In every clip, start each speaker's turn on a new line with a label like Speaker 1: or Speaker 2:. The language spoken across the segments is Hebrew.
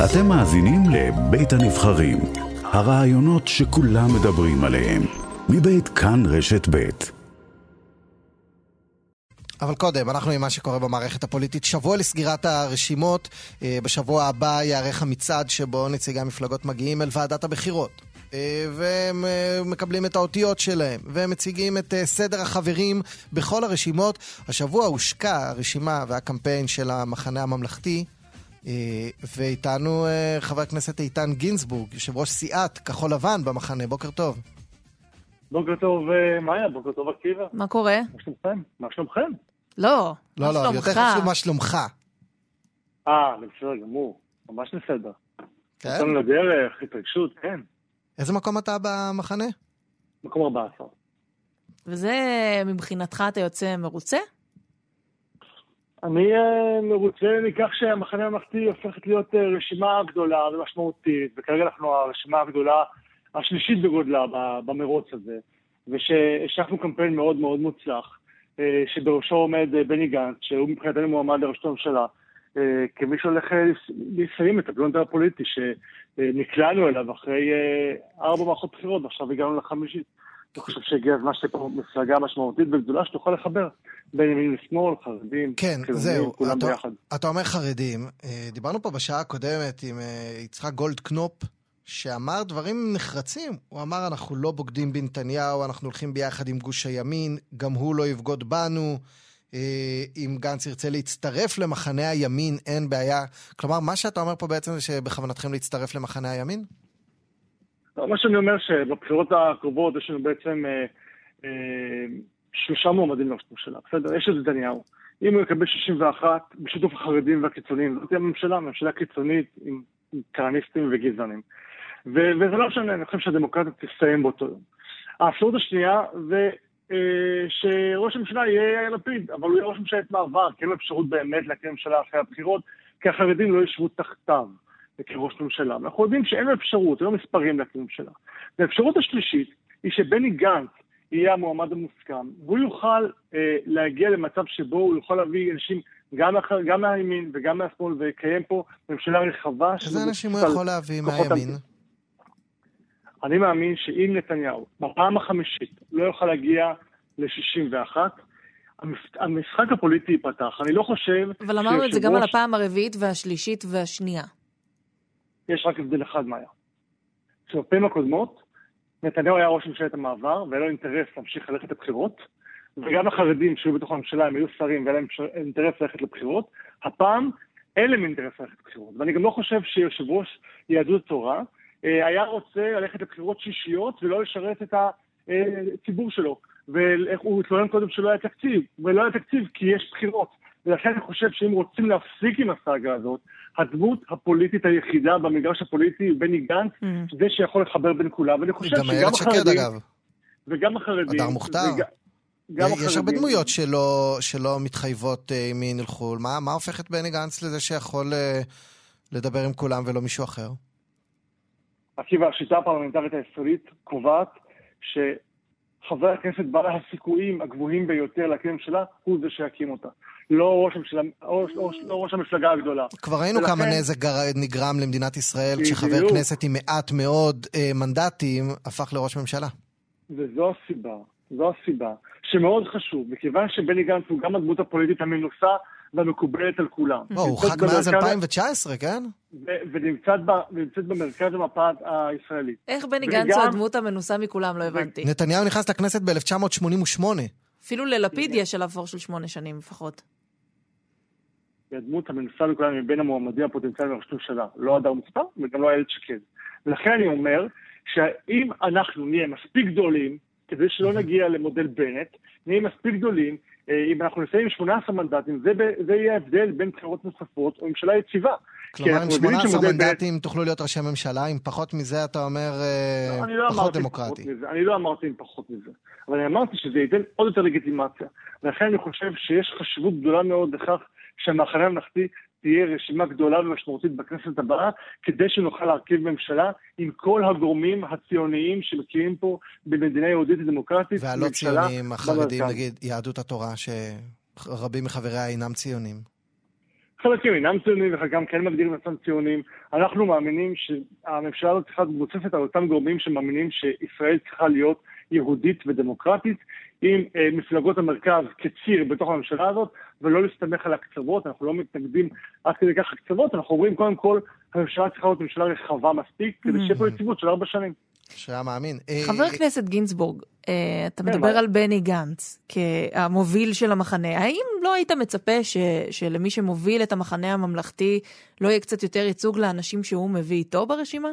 Speaker 1: אתם מאזינים לבית הנבחרים, הרעיונות שכולם מדברים עליהם, מבית כאן רשת בית.
Speaker 2: אבל קודם, אנחנו עם מה שקורה במערכת הפוליטית. שבוע לסגירת הרשימות, אה, בשבוע הבא ייערך המצעד שבו נציגי המפלגות מגיעים אל ועדת הבחירות. אה, והם אה, מקבלים את האותיות שלהם, והם מציגים את סדר החברים בכל הרשימות. השבוע הושקע הרשימה והקמפיין של המחנה הממלכתי, ואיתנו חבר הכנסת איתן גינזבורג, יושב ראש סיעת כחול לבן במחנה. בוקר טוב.
Speaker 3: בוקר טוב, מאיה, בוקר טוב, עקיבא.
Speaker 4: מה קורה?
Speaker 3: מה שלומכם? מה שלומכם?
Speaker 4: לא,
Speaker 2: לא, לא, יותר חשוב מה שלומך.
Speaker 3: אה, בסדר גמור, ממש בסדר. כן? יצאנו לדרך, התרגשות, כן.
Speaker 2: איזה מקום אתה במחנה?
Speaker 3: מקום 14.
Speaker 4: וזה, מבחינתך אתה יוצא מרוצה?
Speaker 3: אני אה, מרוצה מכך שהמחנה הממלכתי הופכת להיות אה, רשימה גדולה ומשמעותית, וכרגע אנחנו הרשימה הגדולה, השלישית בגודלה במרוץ הזה, ושהשקנו קמפיין מאוד מאוד מוצלח. אה, שבראשו עומד אה, בני גנץ, שהוא מבחינתנו מועמד לראשות הממשלה, אה, כמי שהולך לסיים את הפלונטר הפוליטי שנקלענו אליו אחרי ארבע מערכות בחירות, ועכשיו הגענו לחמישית. אני חושב שהגיע הזמן שתהיה פה מפלגה משמעותית וגדולה שתוכל לחבר בין ימין לשמאל, חרדים,
Speaker 2: כן, זהו, כולם אתה, ביחד. אתה אומר חרדים. דיברנו פה בשעה הקודמת עם יצחק גולדקנופ, שאמר דברים נחרצים. הוא אמר, אנחנו לא בוגדים בנתניהו, אנחנו הולכים ביחד עם גוש הימין, גם הוא לא יבגוד בנו. אה, אם גנץ ירצה להצטרף למחנה הימין, אין בעיה. כלומר, מה שאתה אומר פה בעצם זה שבכוונתכם להצטרף למחנה הימין?
Speaker 3: לא, מה שאני אומר שבבחירות הקרובות יש לנו בעצם אה, אה, שלושה מועמדים לראשות הממשלה. בסדר? יש את נתניהו. אם הוא יקבל 61 בשיתוף החרדים והקיצוניים, זאת תהיה ממשלה, ממשלה קיצונית עם כהניסטים וגזענים. וזה לא משנה, אני חושב שהדמוקרטיה תסתיים באותו יום. האפשרות השנייה זה אה, שראש הממשלה יהיה יאיר לפיד, אבל הוא יהיה ראש ממשלת מעבר, כי אין לו אפשרות באמת להקים ממשלה אחרי הבחירות, כי החרדים לא ישבו תחתיו כראש ממשלה. אנחנו יודעים שאין לו אפשרות, אין לו מספרים להקים ממשלה. והאפשרות השלישית היא שבני גנץ יהיה המועמד המוסכם, והוא יוכל אה, להגיע למצב שבו הוא יכול להביא אנשים גם, אחר, גם מהימין וגם מהשמאל, ויקיים פה ממשלה רחבה.
Speaker 2: איזה אנשים הוא יכול להביא מהימין?
Speaker 3: אני מאמין שאם נתניהו, בפעם החמישית, לא יוכל להגיע ל-61, המשחק הפוליטי ייפתח. אני לא חושב...
Speaker 4: אבל אמרנו את זה גם על הפעם הרביעית והשלישית והשנייה.
Speaker 3: יש רק הבדל אחד, מאיה. שבפעמים הקודמות, נתניהו היה ראש ממשלת המעבר, והיה לו אינטרס להמשיך ללכת לבחירות, וגם החרדים שהיו בתוך הממשלה, הם היו שרים והיה להם אינטרס ללכת לבחירות. הפעם אין להם אינטרס ללכת לבחירות. ואני גם לא חושב שיושב ראש יהדות התורה אה, היה רוצה ללכת לבחירות שישיות ולא לשרת את הציבור שלו. והוא התלונן קודם שלא היה תקציב, ולא היה תקציב כי יש בחירות. ולכן אני חושב שאם רוצים להפסיק עם הסאגה הזאת, הדמות הפוליטית היחידה במגרש הפוליטי היא בני גנץ, mm-hmm. זה שיכול לחבר בין כולם. ואני חושב
Speaker 2: שגם איילת שקד אגב.
Speaker 3: וגם החרדים.
Speaker 2: הדר מוכתר. גם יש החרדים. הרבה דמויות שלא, שלא מתחייבות עם מי נלכו. מה, מה הופך את בני גנץ לזה שיכול uh, לדבר עם כולם ולא מישהו אחר?
Speaker 3: עקיבא, השיטה הפרלמנטרית הישראלית קובעת שחבר הכנסת בעל הסיכויים הגבוהים ביותר להקים ממשלה הוא זה שיקים אותה. לא ראש, הממשלה, או, או, לא ראש המפלגה הגדולה.
Speaker 2: כבר ראינו ולכן, כמה נזק נגרם למדינת ישראל כשחבר כנסת עם מעט מאוד אה, מנדטים הפך לראש ממשלה.
Speaker 3: וזו הסיבה, זו הסיבה, שמאוד חשוב, מכיוון שבני גנץ הוא גם הדמות הפוליטית המנוסה והמקובלת על כולם.
Speaker 2: לא, הוא ח"כ מאז 2019, כן?
Speaker 3: ונמצאת במרכז המפה הישראלית.
Speaker 4: איך בני גנץ הוא הדמות המנוסה מכולם? לא הבנתי.
Speaker 2: נתניהו נכנס לכנסת ב-1988.
Speaker 4: אפילו ללפיד יש עליו פור של שמונה שנים לפחות.
Speaker 3: היא הדמות המנוסה מכולם מבין המועמדים הפוטנציאליים לראשות הממשלה. לא הדר מספר וגם לא איילת שקד. ולכן אני אומר שאם אנחנו נהיה מספיק גדולים, כדי שלא נגיע למודל בנט, נהיה מספיק גדולים אה, אם אנחנו נסיים עם 18 מנדטים, זה, זה יהיה ההבדל בין בחירות נוספות או ממשלה יציבה.
Speaker 2: כלומר, עם 18 מנדטים. תוכלו להיות ראשי ממשלה, עם פחות מזה אתה אומר לא, לא פחות דמוקרטי.
Speaker 3: אני לא אמרתי עם פחות מזה, אבל אני אמרתי שזה ייתן עוד יותר לגיטימציה. ולכן אני חושב שיש חשיבות גדולה מאוד לכך שהמחנה הממלכתי תהיה רשימה גדולה ומשמעותית בכנסת הבאה, כדי שנוכל להרכיב ממשלה עם כל הגורמים הציוניים שמכירים פה במדינה יהודית ודמוקרטית.
Speaker 2: והלא ציונים החרדים, נגיד יהדות התורה, שרבים מחבריה אינם ציונים.
Speaker 3: חלקים אינם ציונים וחלקם כן מגדירים עצמם ציונים. אנחנו מאמינים שהממשלה הזאת צריכה להיות מבוססת על אותם גורמים שמאמינים שישראל צריכה להיות יהודית ודמוקרטית, עם אה, מפלגות המרכז כציר בתוך הממשלה הזאת, ולא להסתמך על הקצוות, אנחנו לא מתנגדים עד כדי כך הקצוות, אנחנו אומרים קודם כל, הממשלה צריכה להיות ממשלה רחבה מספיק, כדי שיהיה פה יציבות של ארבע שנים.
Speaker 2: שהיה מאמין.
Speaker 4: חבר הכנסת גינזבורג, אתה מדבר על בני גנץ כהמוביל של המחנה. האם לא היית מצפה ש, שלמי שמוביל את המחנה הממלכתי לא יהיה קצת יותר ייצוג לאנשים שהוא מביא איתו ברשימה?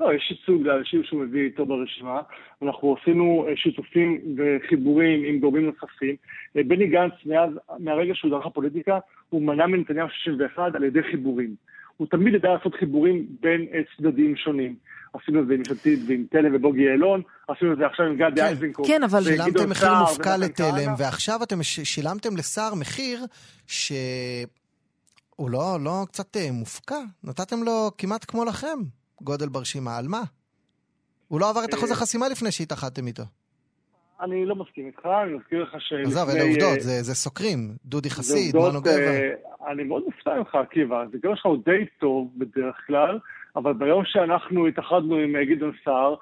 Speaker 3: לא, יש ייצוג לאנשים שהוא מביא איתו ברשימה. אנחנו עשינו שיתופים וחיבורים עם גורמים נוספים. בני גנץ, מאז, מהרגע שהוא דרך הפוליטיקה, הוא מנע מנתניהו 61 על ידי חיבורים. הוא תמיד ידע לעשות חיבורים בין צדדים שונים. עשינו את זה עם יש עתיד ועם תלם ובוגי יעלון, עשינו את זה עכשיו עם גדי
Speaker 2: כן,
Speaker 3: איזנקוט.
Speaker 2: כן, אבל שילמתם מחיר מופקע לתלם, ועכשיו אתם שילמתם לסער מחיר שהוא לא, לא קצת מופקע. נתתם לו כמעט כמו לכם גודל ברשימה, על מה? הוא לא עבר את אחוז החסימה לפני שהתאחדתם איתו.
Speaker 3: אני לא מסכים איתך, אני מזכיר לך ש...
Speaker 2: עזוב, אלה עובדות, זה, זה סוקרים. דודי חסיד, מנו גבע.
Speaker 3: אני מאוד מופתע ממך, עקיבא. גם שלך הוא די טוב בדרך כלל, אבל ביום שאנחנו התאחדנו עם גדעון סער,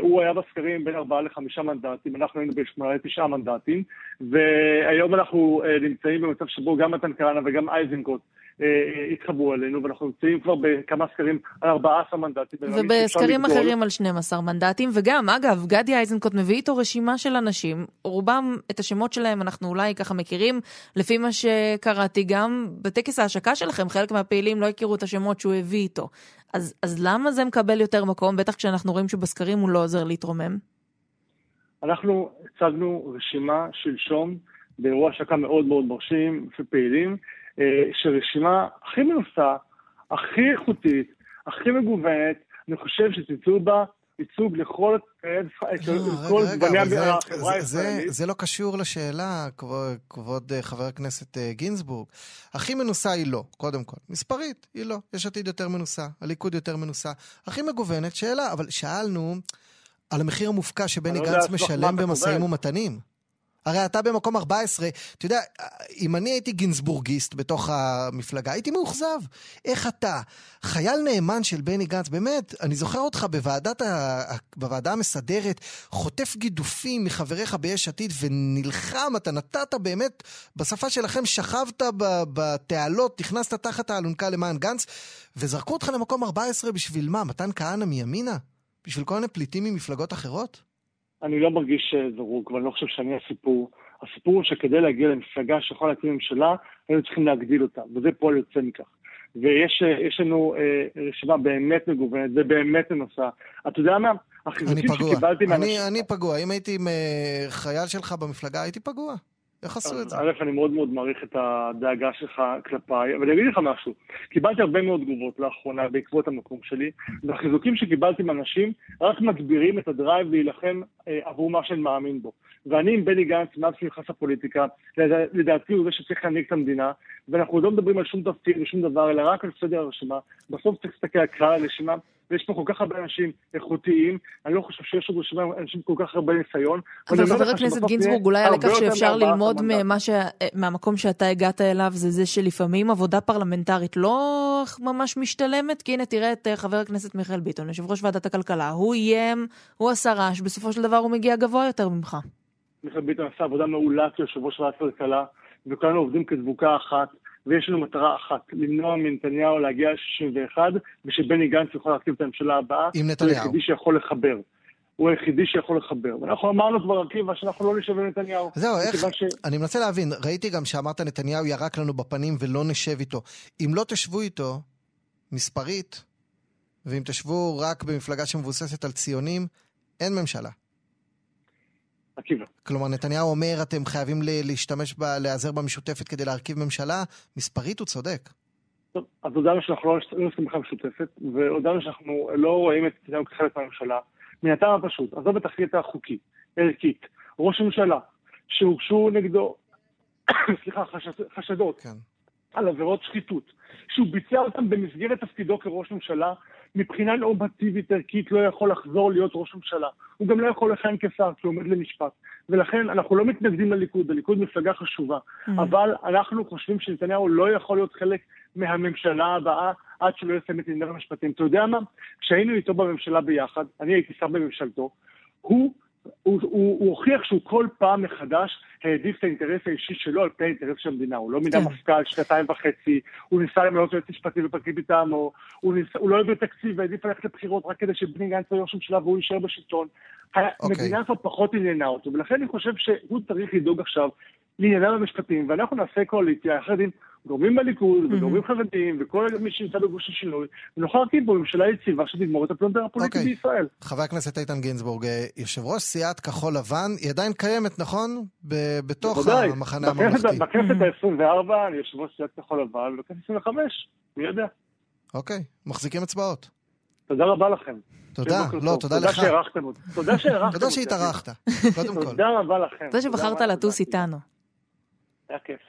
Speaker 3: הוא היה בסקרים בין ארבעה לחמישה מנדטים, אנחנו היינו בשמונה תשעה מנדטים, והיום אנחנו נמצאים במצב שבו גם מתן כהנא וגם איזנקוט התחברו אלינו, ואנחנו נמצאים כבר בכמה סקרים על 14 מנדטים.
Speaker 4: ובסקרים אחרים על 12 מנדטים, וגם, אגב, גדי איזנקוט מביא איתו רשימה של אנשים, רובם, את השמות שלהם אנחנו אולי ככה מכירים, לפי מה שקראתי גם בטקס ההשקה שלכם, חלק מהפעילים לא הכירו את השמות שהוא הביא איתו. אז, אז למה זה מקבל יותר מקום, בטח כשאנחנו רואים שבסקרים הוא לא עוזר להתרומם?
Speaker 3: אנחנו הצגנו רשימה שלשום באירוע השקה מאוד מאוד מרשים, פעילים, שרשימה הכי מנוסה, הכי איכותית, הכי מגוונת, אני חושב שתמצאו בה ייצוג לכל גווני החברה הישראלית.
Speaker 2: זה לא קשור לשאלה, כבוד חבר הכנסת גינזבורג. הכי מנוסה היא לא, קודם כל. מספרית, היא לא. יש עתיד יותר מנוסה, הליכוד יותר מנוסה. הכי מגוונת, שאלה, אבל שאלנו על המחיר המופקע שבני גנץ משלם במשאים ומתנים. הרי אתה במקום 14, אתה יודע, אם אני הייתי גינזבורגיסט בתוך המפלגה, הייתי מאוכזב. איך אתה, חייל נאמן של בני גנץ, באמת, אני זוכר אותך בוועדת ה... בוועדה המסדרת, חוטף גידופים מחבריך ביש עתיד ונלחם, אתה נתת באמת, בשפה שלכם שכבת בתעלות, נכנסת תחת האלונקה למען גנץ, וזרקו אותך למקום 14 בשביל מה? מתן כהנא מימינה? בשביל כל מיני פליטים ממפלגות אחרות?
Speaker 3: אני לא מרגיש זרוק, ואני לא חושב שאני הסיפור. הסיפור הוא שכדי להגיע למפלגה שיכולה להקים ממשלה, היינו צריכים להגדיל אותה, וזה פועל יוצא מכך. ויש לנו אה, רשימה באמת מגוונת ובאמת מנוסה. אתה יודע מה?
Speaker 2: החיזוקים שקיבלתי מאנשים... אני פגוע. אם הייתי עם חייל שלך במפלגה, הייתי פגוע. איך עשו את זה?
Speaker 3: א', אני מאוד מאוד מעריך את הדאגה שלך כלפיי, אבל אני אגיד לך משהו. קיבלתי הרבה מאוד תגובות לאחרונה בעקבות המקום שלי, והחיזוקים שקיבלתי מאנשים רק מגבירים את הדרייב להילחם אה, עבור מה שאני מאמין בו. ואני עם בני גנץ, מאז שהוא נכנס לפוליטיקה, לדעתי הוא זה שצריך להנהיג את המדינה, ואנחנו לא מדברים על שום תפקיד ושום דבר, אלא רק על סדר הרשימה. בסוף צריך להסתכל על כלל הרשימה, ויש פה כל כך הרבה אנשים איכותיים, אני לא חושב שיש עוד רשימה אנשים כל כך הרבה ניסיון.
Speaker 4: אבל חבר הכנסת גינזבורג, אולי הלקח שאפשר ללמוד ש... מהמקום שאתה הגעת אליו, זה זה שלפעמים עבודה פרלמנטרית לא ממש משתלמת, כי הנה תראה את חבר הכנסת מיכאל ביטון, יושב ראש ועדת הכלכלה, הוא איים, הוא עשה רעש, בסופו של דבר הוא מגיע גבוה יותר ממך.
Speaker 3: מיכאל ביטון עשה עבודה מעולה כיושב ראש ועדת הכלכלה, וכולנו עובדים כדבוקה אחת. ויש לנו מטרה אחת, למנוע מנתניהו להגיע ל-61, ושבני גנץ יוכל להרכיב את הממשלה הבאה.
Speaker 2: עם נתניהו.
Speaker 3: הוא היחידי שיכול לחבר. הוא היחידי שיכול לחבר. ואנחנו אמרנו כבר, עקיבא, שאנחנו לא נשב עם נתניהו.
Speaker 2: זהו, איך... ש... אני מנסה להבין, ראיתי גם שאמרת נתניהו ירק לנו בפנים ולא נשב איתו. אם לא תשבו איתו, מספרית, ואם תשבו רק במפלגה שמבוססת על ציונים, אין ממשלה.
Speaker 3: עקיבא.
Speaker 2: כלומר, נתניהו אומר, אתם חייבים להשתמש, ב, להיעזר במשותפת כדי להרכיב ממשלה, מספרית הוא צודק.
Speaker 3: טוב, אז הודענו שאנחנו לא עושים בכלל משותפת, והודענו שאנחנו לא רואים את נתניהו כחלק מהממשלה, מן הטעם הפשוט, עזוב את התכלית החוקית, ערכית. ראש ממשלה, שהוגשו נגדו, סליחה, חשד, חשדות, כן. על עבירות שחיתות, שהוא ביצע אותם במסגרת תפקידו כראש ממשלה, מבחינה נורמטיבית ערכית לא יכול לחזור להיות ראש ממשלה. הוא גם לא יכול לכהן כשר, כי הוא עומד למשפט. ולכן אנחנו לא מתנגדים לליכוד, הליכוד מפלגה חשובה. Mm. אבל אנחנו חושבים שנתניהו לא יכול להיות חלק מהממשלה הבאה עד שלא יסיים את עניין המשפטים. אתה יודע מה? כשהיינו איתו בממשלה ביחד, אני הייתי שר בממשלתו, הוא הוא, הוא, הוא הוכיח שהוא כל פעם מחדש העדיף את האינטרס האישי שלו על פני האינטרס של המדינה. הוא לא מינה כן. מפכ"ל שנתיים וחצי, הוא ניסה למנות יועץ משפטי ופרקליט מטעמו, הוא, הוא לא העביר תקציב והעדיף ללכת לבחירות רק כדי שבני גנץ יהיה ראש ממשלה והוא יישאר בשלטון. אוקיי. המדינה הזאת פחות עניינה אותו, ולכן אני חושב שהוא צריך לדאוג עכשיו לענייניו המשפטיים, ואנחנו נעשה קואליציה יחד עם גורמים בליכוד וגורמים חרדיים וכל מי שנמצא בגוש השינוי, ונוכל להקים פה ממשלה יציבה שתגמור את הפלונטר הפוליטי okay. אוקיי. בישראל.
Speaker 2: חבר הכנסת איתן גינזבורג, אה, יושב ראש סיעת כחול לבן, היא עדיין קיימת, נכון? ב- בתוך. המחנה הממלכתי.
Speaker 3: בכנסת ה-24 אני יושב ראש סיעת כחול לבן, ובכנסת ה-25, מי יודע.
Speaker 2: אוקיי, מחזיקים אצבעות.
Speaker 3: תודה רבה לכם.
Speaker 2: תודה, לא, תודה לך.
Speaker 3: תודה שהערכתם אותי. תודה שהערכתם
Speaker 2: אותי. תודה שהתארחת, קודם כל.
Speaker 3: תודה רבה לכם.
Speaker 4: תודה שבחרת לטוס איתנו.
Speaker 3: היה כיף.